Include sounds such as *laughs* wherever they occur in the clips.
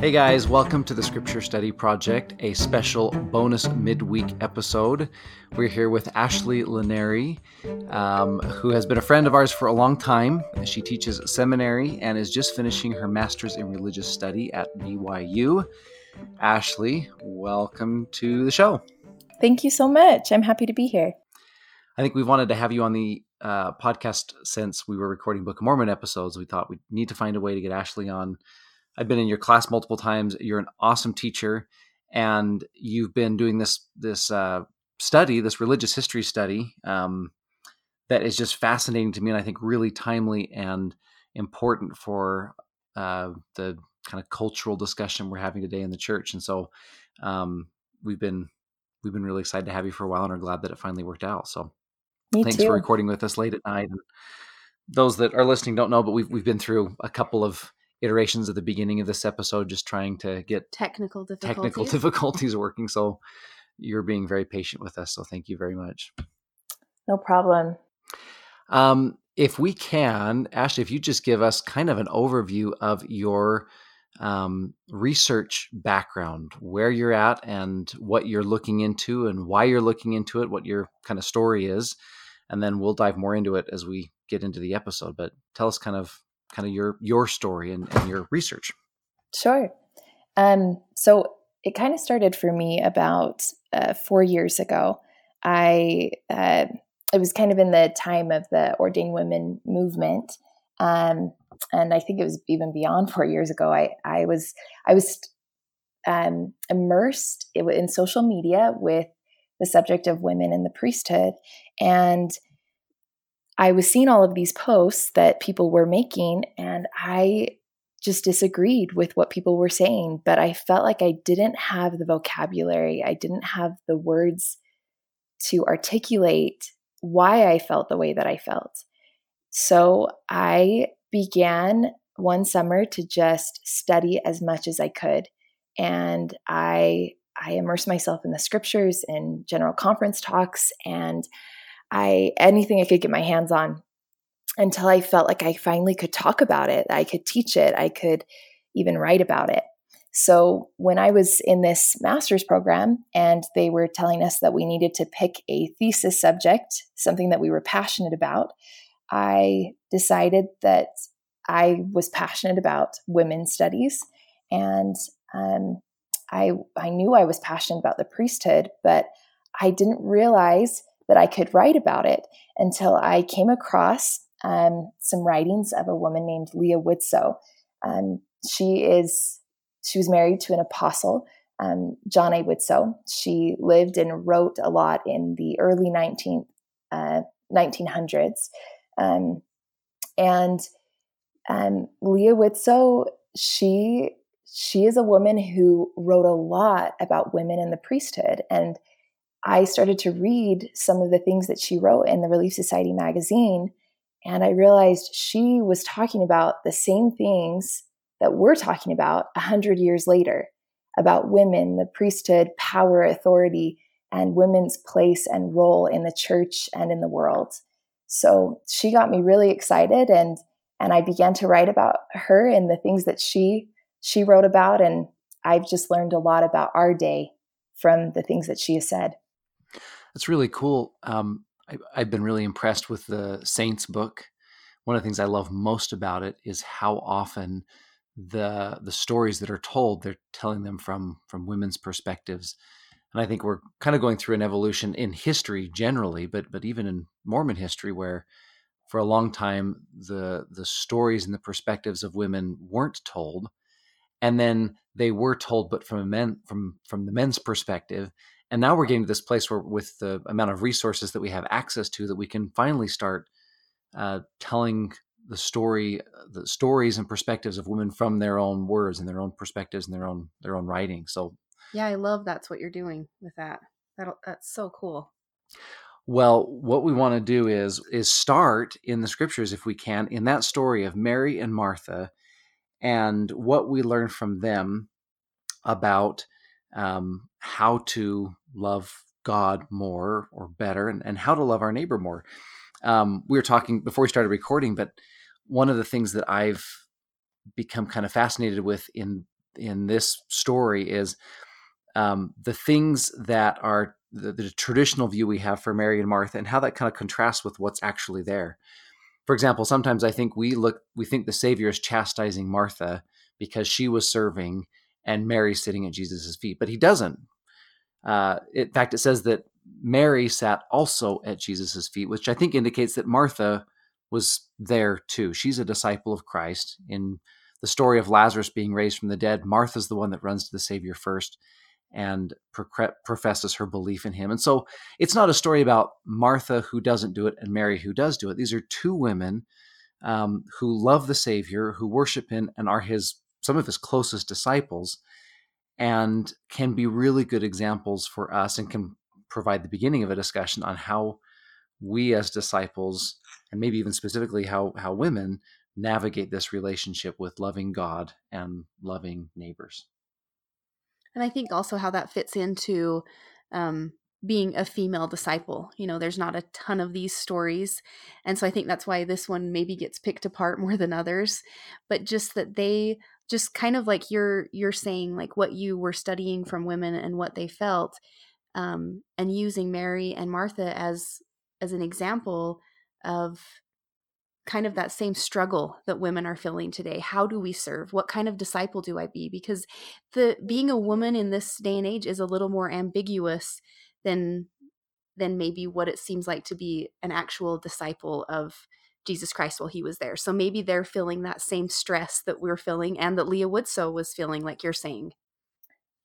Hey guys, welcome to the Scripture Study Project, a special bonus midweek episode. We're here with Ashley Laneri, um, who has been a friend of ours for a long time. She teaches seminary and is just finishing her master's in religious study at BYU. Ashley, welcome to the show. Thank you so much. I'm happy to be here. I think we've wanted to have you on the uh, podcast since we were recording Book of Mormon episodes. We thought we'd need to find a way to get Ashley on I've been in your class multiple times. You're an awesome teacher, and you've been doing this this uh, study, this religious history study, um, that is just fascinating to me, and I think really timely and important for uh, the kind of cultural discussion we're having today in the church. And so, um, we've been we've been really excited to have you for a while, and are glad that it finally worked out. So, me thanks too. for recording with us late at night. And those that are listening don't know, but we've we've been through a couple of iterations at the beginning of this episode, just trying to get technical difficulties. technical *laughs* *laughs* difficulties working. So you're being very patient with us. So thank you very much. No problem. Um, if we can, Ashley, if you just give us kind of an overview of your um, research background, where you're at, and what you're looking into, and why you're looking into it, what your kind of story is, and then we'll dive more into it as we get into the episode. But tell us kind of kind of your your story and, and your research. Sure. Um, so it kind of started for me about uh, four years ago. I uh, it was kind of in the time of the ordained women movement, um, and I think it was even beyond four years ago. I I was I was um, immersed in social media with the subject of women in the priesthood, and I was seeing all of these posts that people were making, and I just disagreed with what people were saying, but I felt like I didn't have the vocabulary, I didn't have the words to articulate why I felt the way that I felt. So I began one summer to just study as much as I could. And I I immersed myself in the scriptures and general conference talks and I anything I could get my hands on until I felt like I finally could talk about it. I could teach it. I could even write about it. So when I was in this master's program and they were telling us that we needed to pick a thesis subject, something that we were passionate about, I decided that I was passionate about women's studies and um, I I knew I was passionate about the priesthood, but I didn't realize that I could write about it until I came across um, some writings of a woman named Leah Widtsoe. Um, she is she was married to an apostle, um, John A. Widtsoe. She lived and wrote a lot in the early 19, uh, 1900s. Um, and um, Leah Widtsoe, she she is a woman who wrote a lot about women in the priesthood and I started to read some of the things that she wrote in the Relief Society magazine, and I realized she was talking about the same things that we're talking about a hundred years later about women, the priesthood, power, authority, and women's place and role in the church and in the world. So she got me really excited, and and I began to write about her and the things that she she wrote about, and I've just learned a lot about our day from the things that she has said. That's really cool. Um, I, I've been really impressed with the Saints book. One of the things I love most about it is how often the the stories that are told they're telling them from from women's perspectives and i think we're kind of going through an evolution in history generally but but even in mormon history where for a long time the the stories and the perspectives of women weren't told and then they were told but from men from from the men's perspective and now we're getting to this place where with the amount of resources that we have access to that we can finally start uh, telling the story the stories and perspectives of women from their own words and their own perspectives and their own their own writing. So yeah i love that's what you're doing with that. That'll, that's so cool. Well what we want to do is is start in the scriptures if we can in that story of mary and martha and what we learn from them about um, how to love God more or better and, and how to love our neighbor more. Um, we were talking before we started recording, but one of the things that I've become kind of fascinated with in in this story is um, the things that are the, the, traditional view we have for Mary and Martha and how that kind of contrasts with what's actually there. For example, sometimes I think we look we think the Savior is chastising Martha because she was serving and Mary sitting at Jesus' feet, but he doesn't. Uh, in fact, it says that Mary sat also at Jesus' feet, which I think indicates that Martha was there too. She's a disciple of Christ. In the story of Lazarus being raised from the dead, Martha's the one that runs to the Savior first and professes her belief in him. And so it's not a story about Martha who doesn't do it and Mary who does do it. These are two women um, who love the Savior, who worship him, and are his some of his closest disciples, and can be really good examples for us and can provide the beginning of a discussion on how we as disciples and maybe even specifically how how women navigate this relationship with loving God and loving neighbors. And I think also how that fits into um, being a female disciple. You know, there's not a ton of these stories. And so I think that's why this one maybe gets picked apart more than others. But just that they just kind of like you're you're saying like what you were studying from women and what they felt um, and using mary and martha as as an example of kind of that same struggle that women are feeling today. How do we serve? What kind of disciple do i be? Because the being a woman in this day and age is a little more ambiguous than than maybe what it seems like to be an actual disciple of Jesus Christ while he was there. So maybe they're feeling that same stress that we're feeling and that Leah Widtsoe was feeling like you're saying.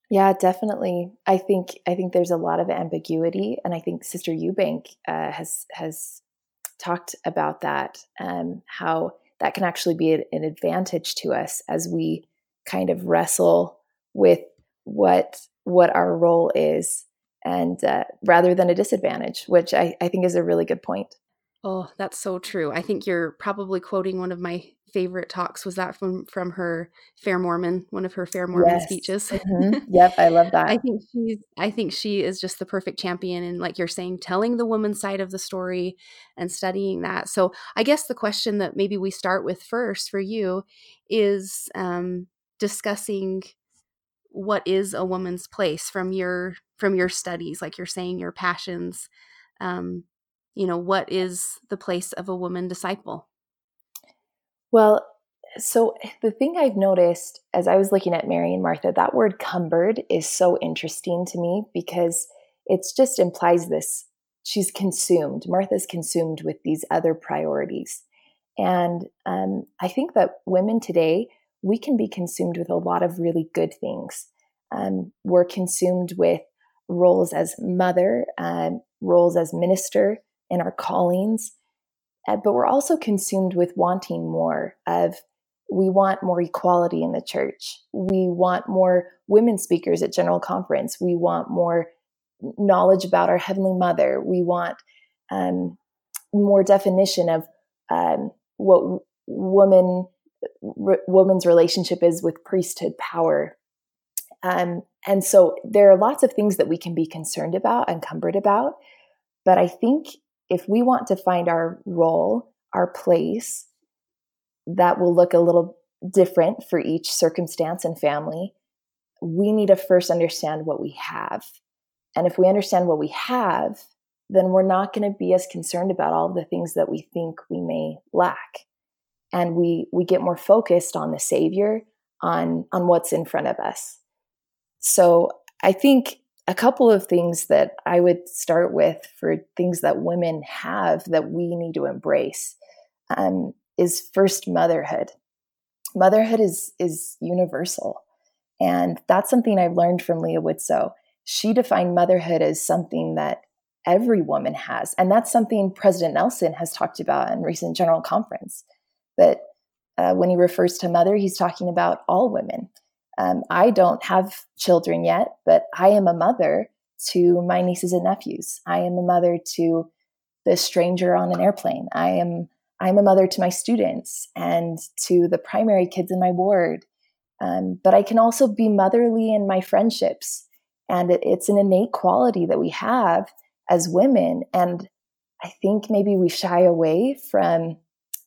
Yeah, definitely. I think I think there's a lot of ambiguity, and I think Sister Eubank uh, has has talked about that, um, how that can actually be an advantage to us as we kind of wrestle with what what our role is, and uh, rather than a disadvantage, which I, I think is a really good point. Oh, that's so true. I think you're probably quoting one of my favorite talks. Was that from from her Fair Mormon, one of her Fair Mormon yes. speeches? Mm-hmm. *laughs* Yep, I love that. I think she's I think she is just the perfect champion and like you're saying telling the woman's side of the story and studying that. So, I guess the question that maybe we start with first for you is um discussing what is a woman's place from your from your studies like you're saying your passions um you know, what is the place of a woman disciple? Well, so the thing I've noticed as I was looking at Mary and Martha, that word cumbered is so interesting to me because it just implies this she's consumed. Martha's consumed with these other priorities. And um, I think that women today, we can be consumed with a lot of really good things. Um, we're consumed with roles as mother, um, roles as minister, in our callings, uh, but we're also consumed with wanting more of we want more equality in the church. We want more women speakers at General Conference. We want more knowledge about our Heavenly Mother. We want um, more definition of um, what woman r- woman's relationship is with priesthood power. Um, and so there are lots of things that we can be concerned about, encumbered about. But I think if we want to find our role, our place, that will look a little different for each circumstance and family, we need to first understand what we have. And if we understand what we have, then we're not going to be as concerned about all the things that we think we may lack. And we we get more focused on the savior, on on what's in front of us. So I think a couple of things that I would start with for things that women have that we need to embrace um, is first motherhood. Motherhood is is universal, and that's something I've learned from Leah Widtsoe. She defined motherhood as something that every woman has, and that's something President Nelson has talked about in recent General Conference. That uh, when he refers to mother, he's talking about all women. Um, I don't have children yet, but I am a mother to my nieces and nephews. I am a mother to the stranger on an airplane. I am I'm a mother to my students and to the primary kids in my ward. Um, but I can also be motherly in my friendships, and it, it's an innate quality that we have as women. And I think maybe we shy away from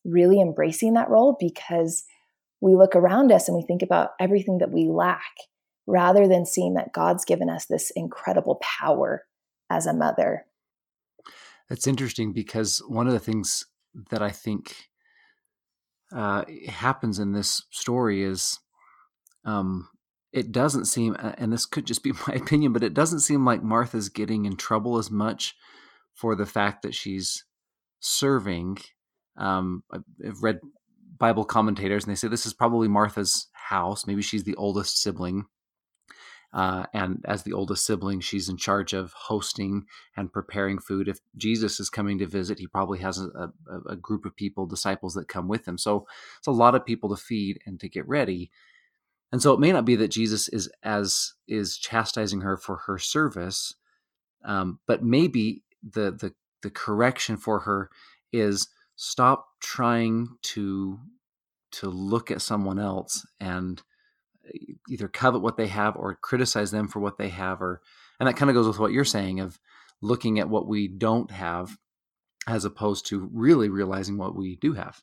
really embracing that role because we look around us and we think about everything that we lack rather than seeing that God's given us this incredible power as a mother. That's interesting because one of the things that I think uh, happens in this story is um, it doesn't seem, and this could just be *laughs* my opinion, but it doesn't seem like Martha's getting in trouble as much for the fact that she's serving. Um, I've read Bible commentators, and they say this is probably Martha's house. Maybe she's the oldest sibling. Uh, and as the oldest sibling, she's in charge of hosting and preparing food. If Jesus is coming to visit, he probably has a, a, a group of people, disciples that come with him. So it's a lot of people to feed and to get ready. And so it may not be that Jesus is as is chastising her for her service, um, but maybe the the the correction for her is stop trying to to look at someone else and either covet what they have or criticize them for what they have or and that kind of goes with what you're saying of looking at what we don't have as opposed to really realizing what we do have.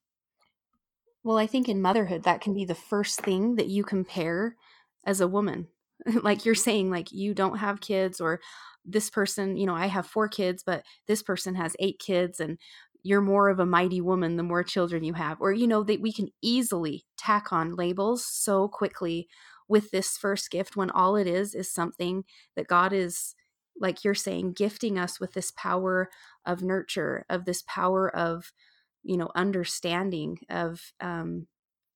Well i think in motherhood that can be the first thing that you compare as a woman. *laughs* Like you're saying like you don't have kids or this person you know i have four kids but this person has eight kids and you're more of a mighty woman the more children you have or you know that we can easily tack on labels so quickly with this first gift when all it is is something that god is like you're saying gifting us with this power of nurture of this power of you know understanding of um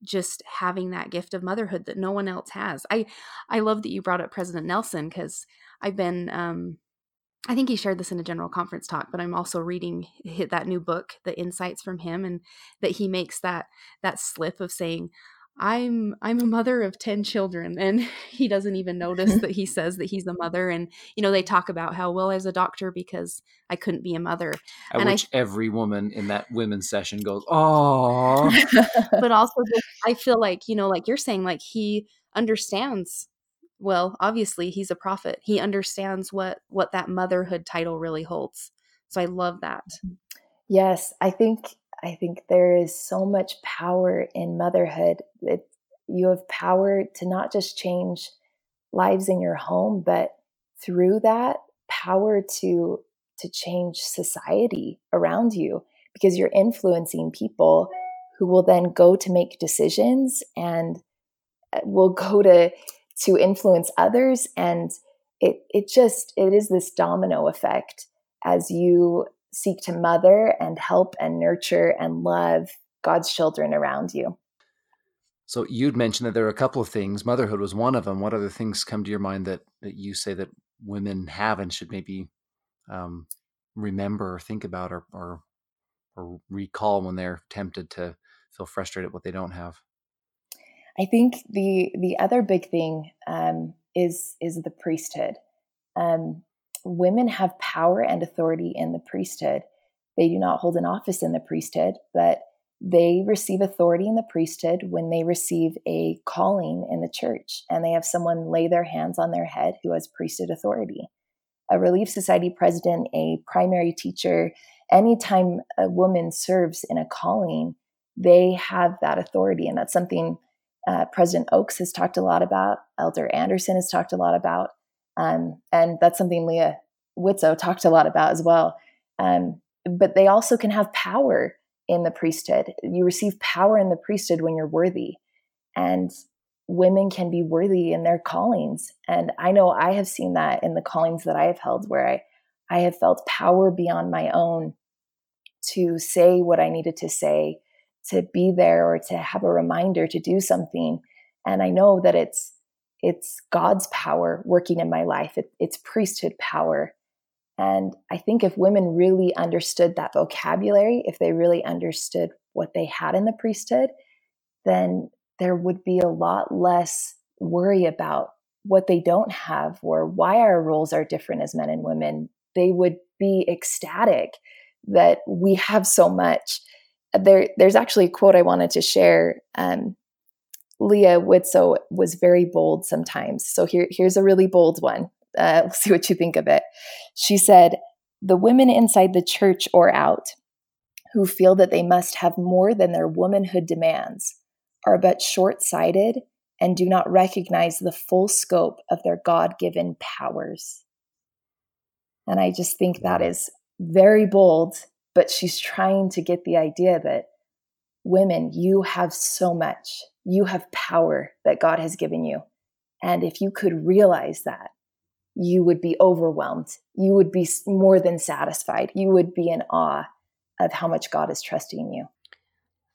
just having that gift of motherhood that no one else has. I i love that you brought up president nelson because i've been um I think he shared this in a general conference talk, but I'm also reading that new book, The Insights from him, and that he makes that that slip of saying, "I'm I'm a mother of ten children," and *laughs* he doesn't even notice *laughs* that he says that he's a mother. And you know, they talk about how well as a doctor because I couldn't be a mother. At and which I, every woman in that women's session goes, "Oh," *laughs* but also I feel like you know, like you're saying, like he understands well obviously he's a prophet. He understands what what that motherhood title really holds. So i love that. Yes i think i think there is so much power in motherhood. That you have power to not just change lives in your home but through that power to to change society around you because you're influencing people who will then go to make decisions and uh, will go to to influence others and it it just it is this domino effect as you seek to mother and help and nurture and love God's children around you. So you'd mentioned that there are a couple of things. Motherhood was one of them. What other things come to your mind that that you say that women have and should maybe um, remember or think about or, or or recall when they're tempted to feel frustrated at what they don't have? I think the the other big thing um, is is the priesthood. Um, women have power and authority in the priesthood. They do not hold an office in the priesthood, but they receive authority in the priesthood when they receive a calling in the church and they have someone lay their hands on their head who has priesthood authority. A Relief Society president, a primary teacher, anytime a woman serves in a calling, they have that authority. And that's something uh, President Oaks has talked a lot about, Elder Anderson has talked a lot about, um, and that's something Leah Widtsoe talked a lot about as well. Um, but they also can have power in the priesthood. You receive power in the priesthood when you're worthy, and women can be worthy in their callings. And I know I have seen that in the callings that I have held, where I I have felt power beyond my own to say what I needed to say to be there or to have a reminder to do something. And i know that it's it's god's power working in my life. It, it's priesthood power. And i think if women really understood that vocabulary if they really understood what they had in the priesthood then there would be a lot less worry about what they don't have or why our roles are different as men and women. They would be ecstatic that we have so much there, there's actually a quote I wanted to share. Um, Leah Widtsoe was very bold sometimes. So here, here's a really bold one. Uh, *laughs* we'll see what you think of it. She said, The women inside the church or out who feel that they must have more than their womanhood demands are but short sighted and do not recognize the full scope of their God given powers. And I just think that is very bold, but she's trying to get the idea that women, you have so much. You have power that God has given you. And if you could realize that, you would be overwhelmed. You would be more than satisfied. You would be in awe of how much God is trusting you.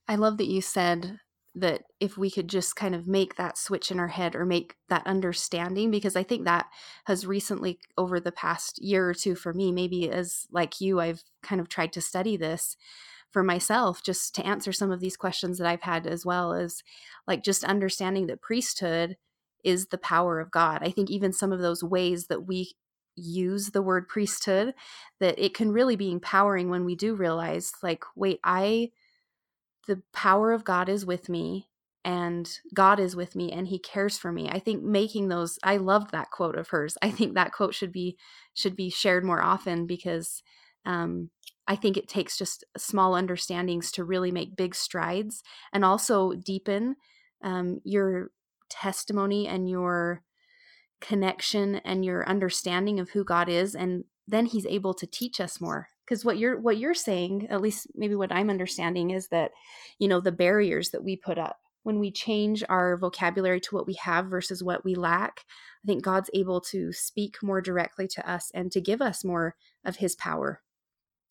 I love that you said that if we could just kind of make that switch in our head or make that understanding because i think that has recently over the past year or two for me maybe as like you i've kind of tried to study this for myself just to answer some of these questions that i've had as well as like just understanding that priesthood is the power of god. I think even some of those ways that we use the word priesthood that it can really be empowering when we do realize like wait i the power of God is with me and God is with me and he cares for me. I think making those I loved that quote of hers. I think that quote should be should be shared more often because um I think it takes just small understandings to really make big strides and also deepen um, your testimony and your connection and your understanding of who God is and then he's able to teach us more because what you're what you're saying at least maybe what i'm understanding is that you know the barriers that we put up when we change our vocabulary to what we have versus what we lack i think god's able to speak more directly to us and to give us more of his power.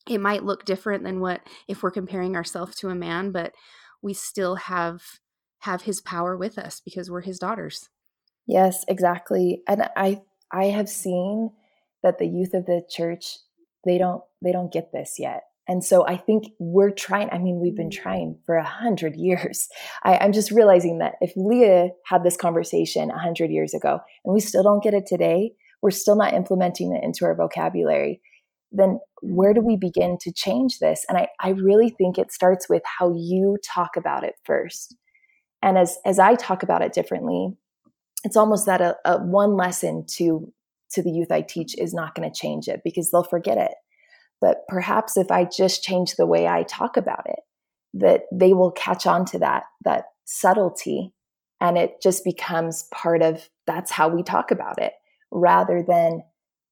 It might look different than what if we're comparing ourselves to a man but we still have have his power with us because we're his daughters. Yes exactly and i i have seen that the youth of the church they don't they don't get this yet. And so i think we're trying i mean we've been mm. trying for a hundred years. I, i'm just realizing that if leah had this conversation a hundred years ago and we still don't get it today we're still not implementing it into our vocabulary then where do mm. we begin to change this? And i, I really think it starts with how you talk about it first. And as as i talk about it differently it's almost that a, a one lesson to to the youth I teach is not going to change it because they'll forget it. But perhaps if I just change the way I talk about it, that they will catch on to that that subtlety and it just becomes part of that's how we talk about it rather than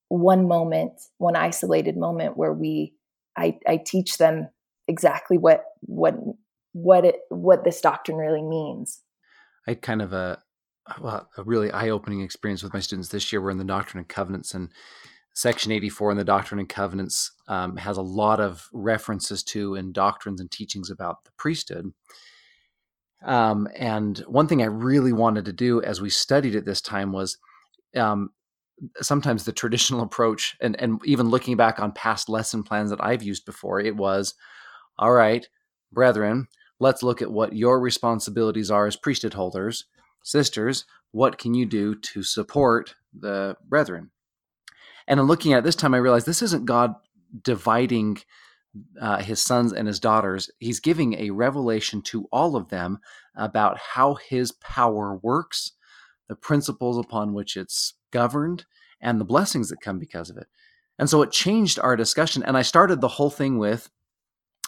one moment, one isolated moment where we I, I teach them exactly what what what it what this doctrine really means. I kind of a well, a really eye-opening experience with my students this year. We're in the Doctrine and Covenants, and Section 84 in the Doctrine and Covenants um, has a lot of references to and doctrines and teachings about the priesthood. Um, and one thing I really wanted to do as we studied it this time was um, sometimes the traditional *laughs* approach, and, and even looking back on past lesson plans that I've used before, it was all right, brethren, let's look at what your responsibilities are as priesthood holders sisters, what can you do to support the brethren? And in looking at this time, I realized this isn't God dividing uh, his sons and his daughters. He's giving a revelation to all of them about how his power works, the principles upon which it's governed, and the blessings that come because of it. And so it changed our discussion. And I started the whole thing with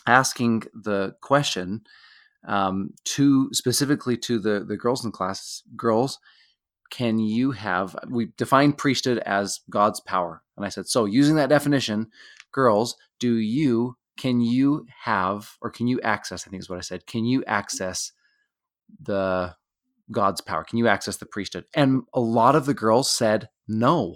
asking the question um, to specifically to the the girls in class girls can you have we define priesthood as god's power. And i said so using that definition girls do you can you have or can you access i think is what i said can you access the god's power? Can you access the priesthood? And a lot of the girls said no.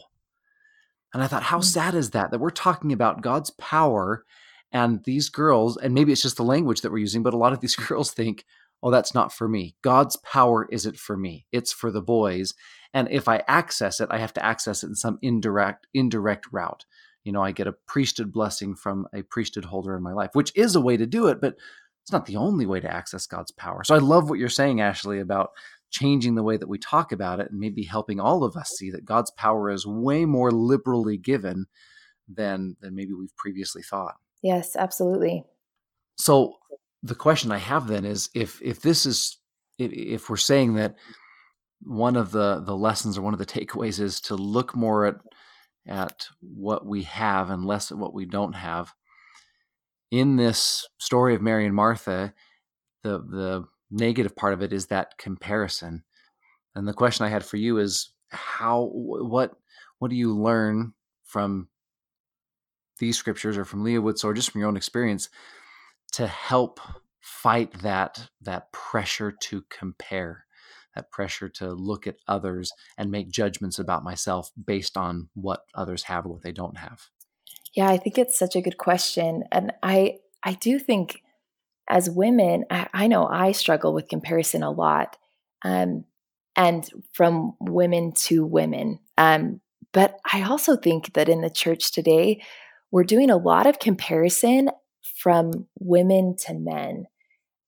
And i thought how hmm. sad is that that we're talking about god's power and these girls, and maybe it's just the language that we're using, but a lot of these *laughs* girls think, oh, that's not for me. God's power isn't for me. It's for the boys. And if I access it, I have to access it in some indirect, indirect route. You know, I get a priesthood blessing from a priesthood holder in my life, which is a way to do it, but it's not the only way to access God's power. So I love what you're saying, Ashley, about changing the way that we talk about it and maybe helping all of us see that God's power is way more liberally given than than maybe we've previously thought. Yes, absolutely. So the question I have then is if if this is if we're saying that one of the the lessons or one of the *laughs* takeaways is to look more at at what we have and less at what we don't have in this story of Mary and Martha the the negative part of it is that comparison. And the question I had for you is how what what do you learn from these scriptures or from Leah Widtsoe's or just from your own experience to help fight that that pressure to compare that pressure to look at others and make judgments about myself based on what others have or what they don't have? Yeah i think it's such a good question and i i do think as women i, I know i struggle with comparison a lot um, and from women to women um, but i also think that in the church today we're doing a lot of comparison from women to men.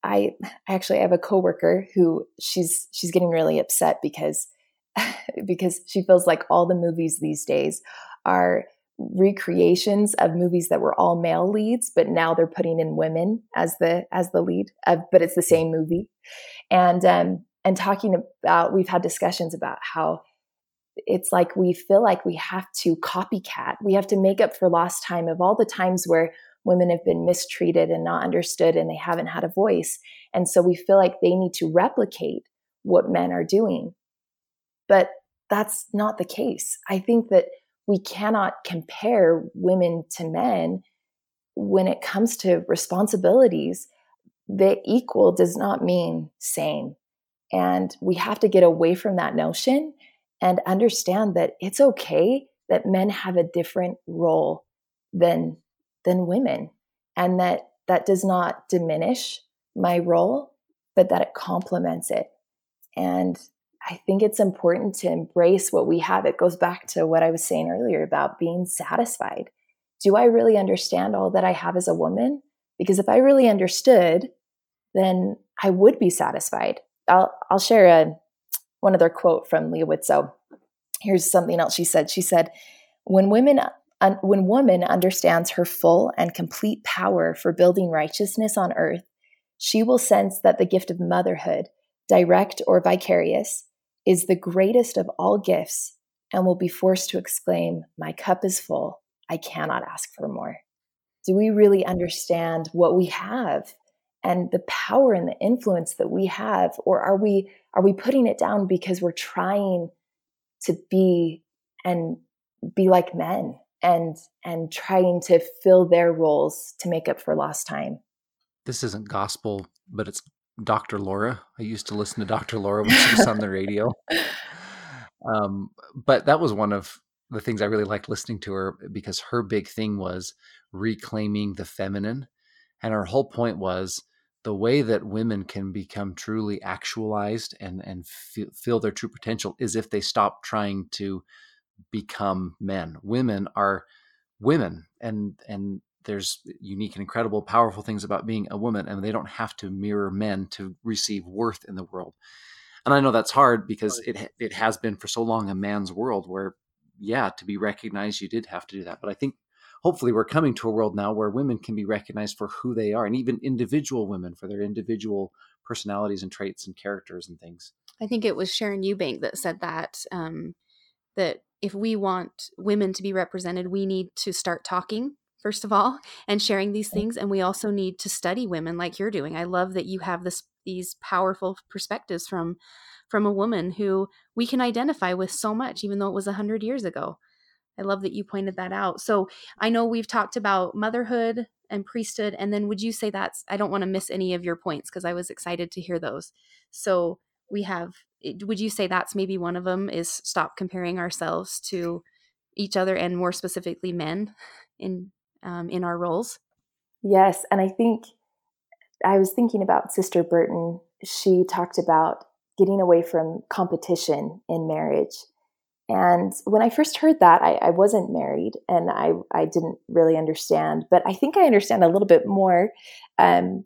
I actually have a coworker who she's she's getting really upset because *laughs* because she feels like all the movies these days are recreations of movies that were all male leads but now they're putting in women as the as the lead but it's the same movie and um and talking about we've had discussions about how it's like we feel like we have to copycat. We have to make up for lost time of all the times where women have been mistreated and not understood and they haven't had a voice. And so we feel like they need to replicate what men are doing. But that's not the case. I think that we cannot compare women to men when it comes to responsibilities. The equal does not mean same. And we have to get away from that notion and understand that it's okay that men have a different role than than women and that that does not diminish my role but that it complements it. And i think it's important to embrace what we have. It goes back to what i was saying earlier about being satisfied. Do i really understand all that i have as a woman? Because if i really understood then i would be satisfied. I'll i'll share a one other quote from Leah Widtsoe. Here's something else she said. She said, "When women when woman understands her full and complete power for building righteousness on earth, she will sense that the gift of motherhood, direct or vicarious, is the greatest of all gifts and will be forced to exclaim, "My cup is full. I cannot ask for more." Do we really understand what we have and the power and the influence that we have or are we are we putting it down because we're trying to be and be like men and and trying to fill their roles to make up for lost time? This isn't gospel but it's dr laura. I used to listen to dr laura when she was on the radio. *laughs* Um, but that was one of the things i really liked listening to her because her big thing was reclaiming the feminine and her whole point was the way that women can become truly actualized and and feel, feel their true potential is if they stop trying to become men. Women are women, and and there's unique and incredible, powerful things about being a woman, and they don't have to mirror men to receive worth in the world. And I know that's hard because it it has been for so long a man's world where, yeah, to be recognized, you did have to do that. But I think hopefully we're coming to a world now where women can be recognized for who they are and even individual women for their individual personalities and traits and characters and things. I think it was sharon eubank that said that um, that if we want women to be represented we need to start talking first of all and sharing these things and we also need to study women like you're doing. I love that you have this these powerful perspectives from from a woman who we can identify with so much even though it was 100 years ago I love that you pointed that out. So I know we've talked about motherhood and priesthood. And then would you say that's, I don't want to miss any of your points because I was excited to hear those. So we have, would you say that's maybe one of them is stop comparing ourselves to each other and more specifically men in, um, in our roles? Yes. And I think I was thinking about Sister Burton. She talked about getting away from competition in marriage and when I first heard that, I, I, wasn't married and I, I didn't really understand, but I think I understand a little bit more. Um,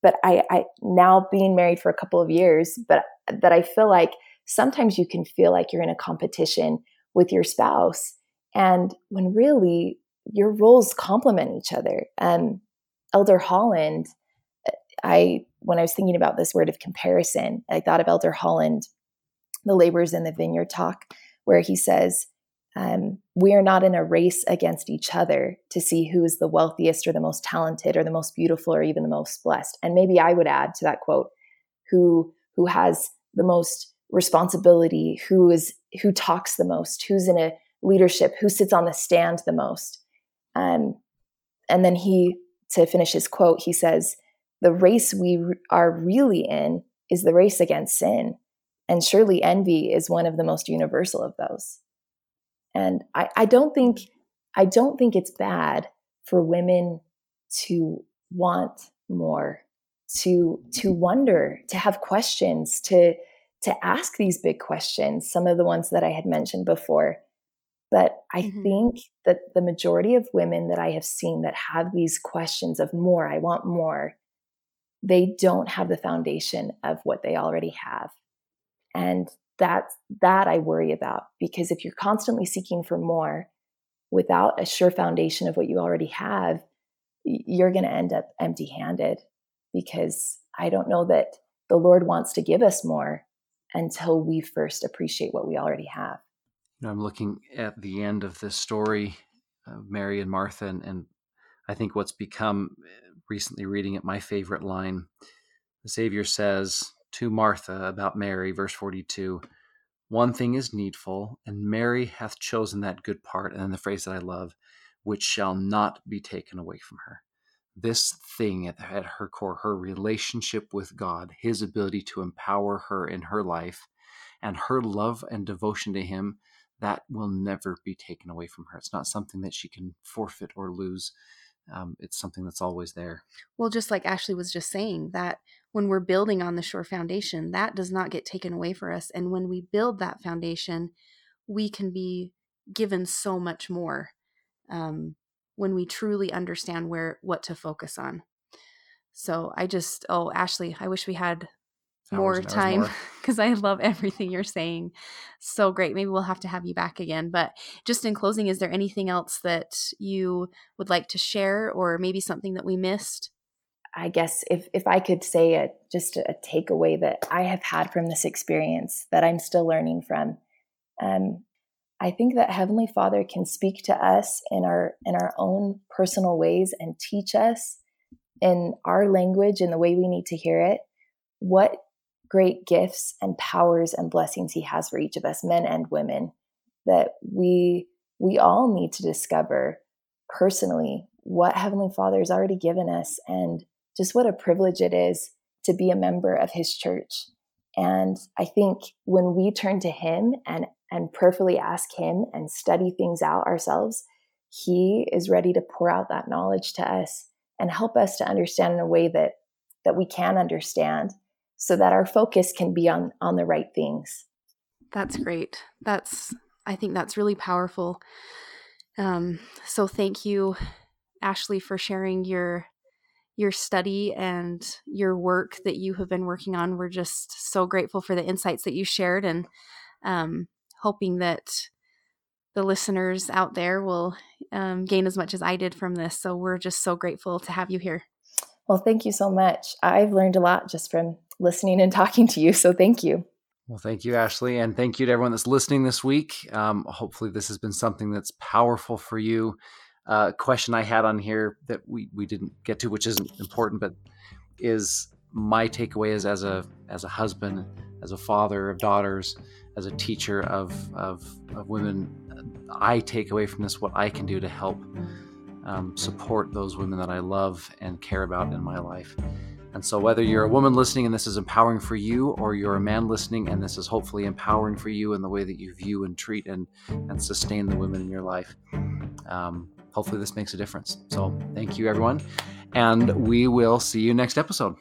but I, I now being married for a couple of years, but that I feel like sometimes you can feel like you're in a competition with your spouse. And when really your roles complement each other. Um, Elder Holland, I, when I was thinking about this word of comparison, I thought of Elder Holland, the laborers in the vineyard talk where he says, um, We are not in a race against each other to see who is the wealthiest or the most talented or the most beautiful or even the most blessed. And maybe I would add to that quote, who who has the most responsibility, who is who talks the most, who's in a leadership, who sits on the stand the most. Um, and then he, to finish his quote, he says, "The race we are really in is the race against sin, and surely envy is one of the most universal of those." And I, I don't think I don't think it's bad for women to want more, to to wonder, to have questions, to to ask these big questions, some of the ones that I had mentioned before. But I mm-hmm. think that the majority of women that I have seen that have these questions of more, I want more, they don't have the foundation of what they already have. And that that I worry about because if you're constantly seeking for more without a sure foundation of what you already have, you're going to end up empty-handed because I don't know that the Lord wants to give us more until we first appreciate what we already have. You know, I'm looking at the end of this story Mary and Martha, and, and I think what's become eh, recently reading it my favorite line. The Savior says to Martha about Mary, verse 42 One thing is needful, and Mary hath chosen that good part. And then the phrase that I love, which shall not be taken away from her this thing at, at her core, her relationship with God, his ability to empower her in her life, and her love and devotion to him, that will never be taken away from her. It's not something that she can forfeit or lose. Um, it's something that's always there. Well, just like Ashley was just saying, that when we're building on the sure foundation, that does not get taken away for us. And when we build that foundation, we can be given so much more. Um, when we truly understand where what to focus on. So I just oh Ashley, I wish we had more time because *laughs* I love everything you're saying. So great. Maybe we'll have to have you back again. But just in closing, is there anything else that you would like to share or maybe something that we missed? I guess if, if I could say a, just a, takeaway that I have had from this experience that I'm still learning from, um, I think that Heavenly Father can speak to us in our in our own personal ways and teach us in our language and the way we need to hear it what great gifts and powers and blessings he has for each of us men and women that we we all need to discover personally what heavenly father has already given us and just what a privilege it is to be a member of his church. And i think when we turn to him and and prayerfully ask Him and study things out ourselves, He is ready to pour out that knowledge to us and help us to understand in a way that that we can understand so that our focus can be on on the right things. That's great. That's i think that's really powerful. Um, so thank you ashley for sharing your your study and your work that you have been working on we're just so grateful for the insights that you shared and um, hoping that the listeners out there will um, gain as much as I did from this. So we're just so grateful to have you here. Well, thank you so much. I've learned a lot just from listening and *laughs* talking to you. So thank you. Well, thank you, Ashley. And thank you to everyone that's listening this week. Um, hopefully, this has been something that's powerful for you. Uh, question I had on here that we, we didn't get to, which isn't important, but is my takeaway is as a as a husband, as a father of daughters, as a teacher of, of, of women, I take away from this what I can do to help um, support those women that I love and care about in my life. And so, whether you're a woman listening and this is empowering for you, or you're a man listening and this is hopefully empowering for you in the way that you view and treat and, and sustain the women in your life, um, hopefully this makes a difference. So, thank you, everyone. And we will see you next episode.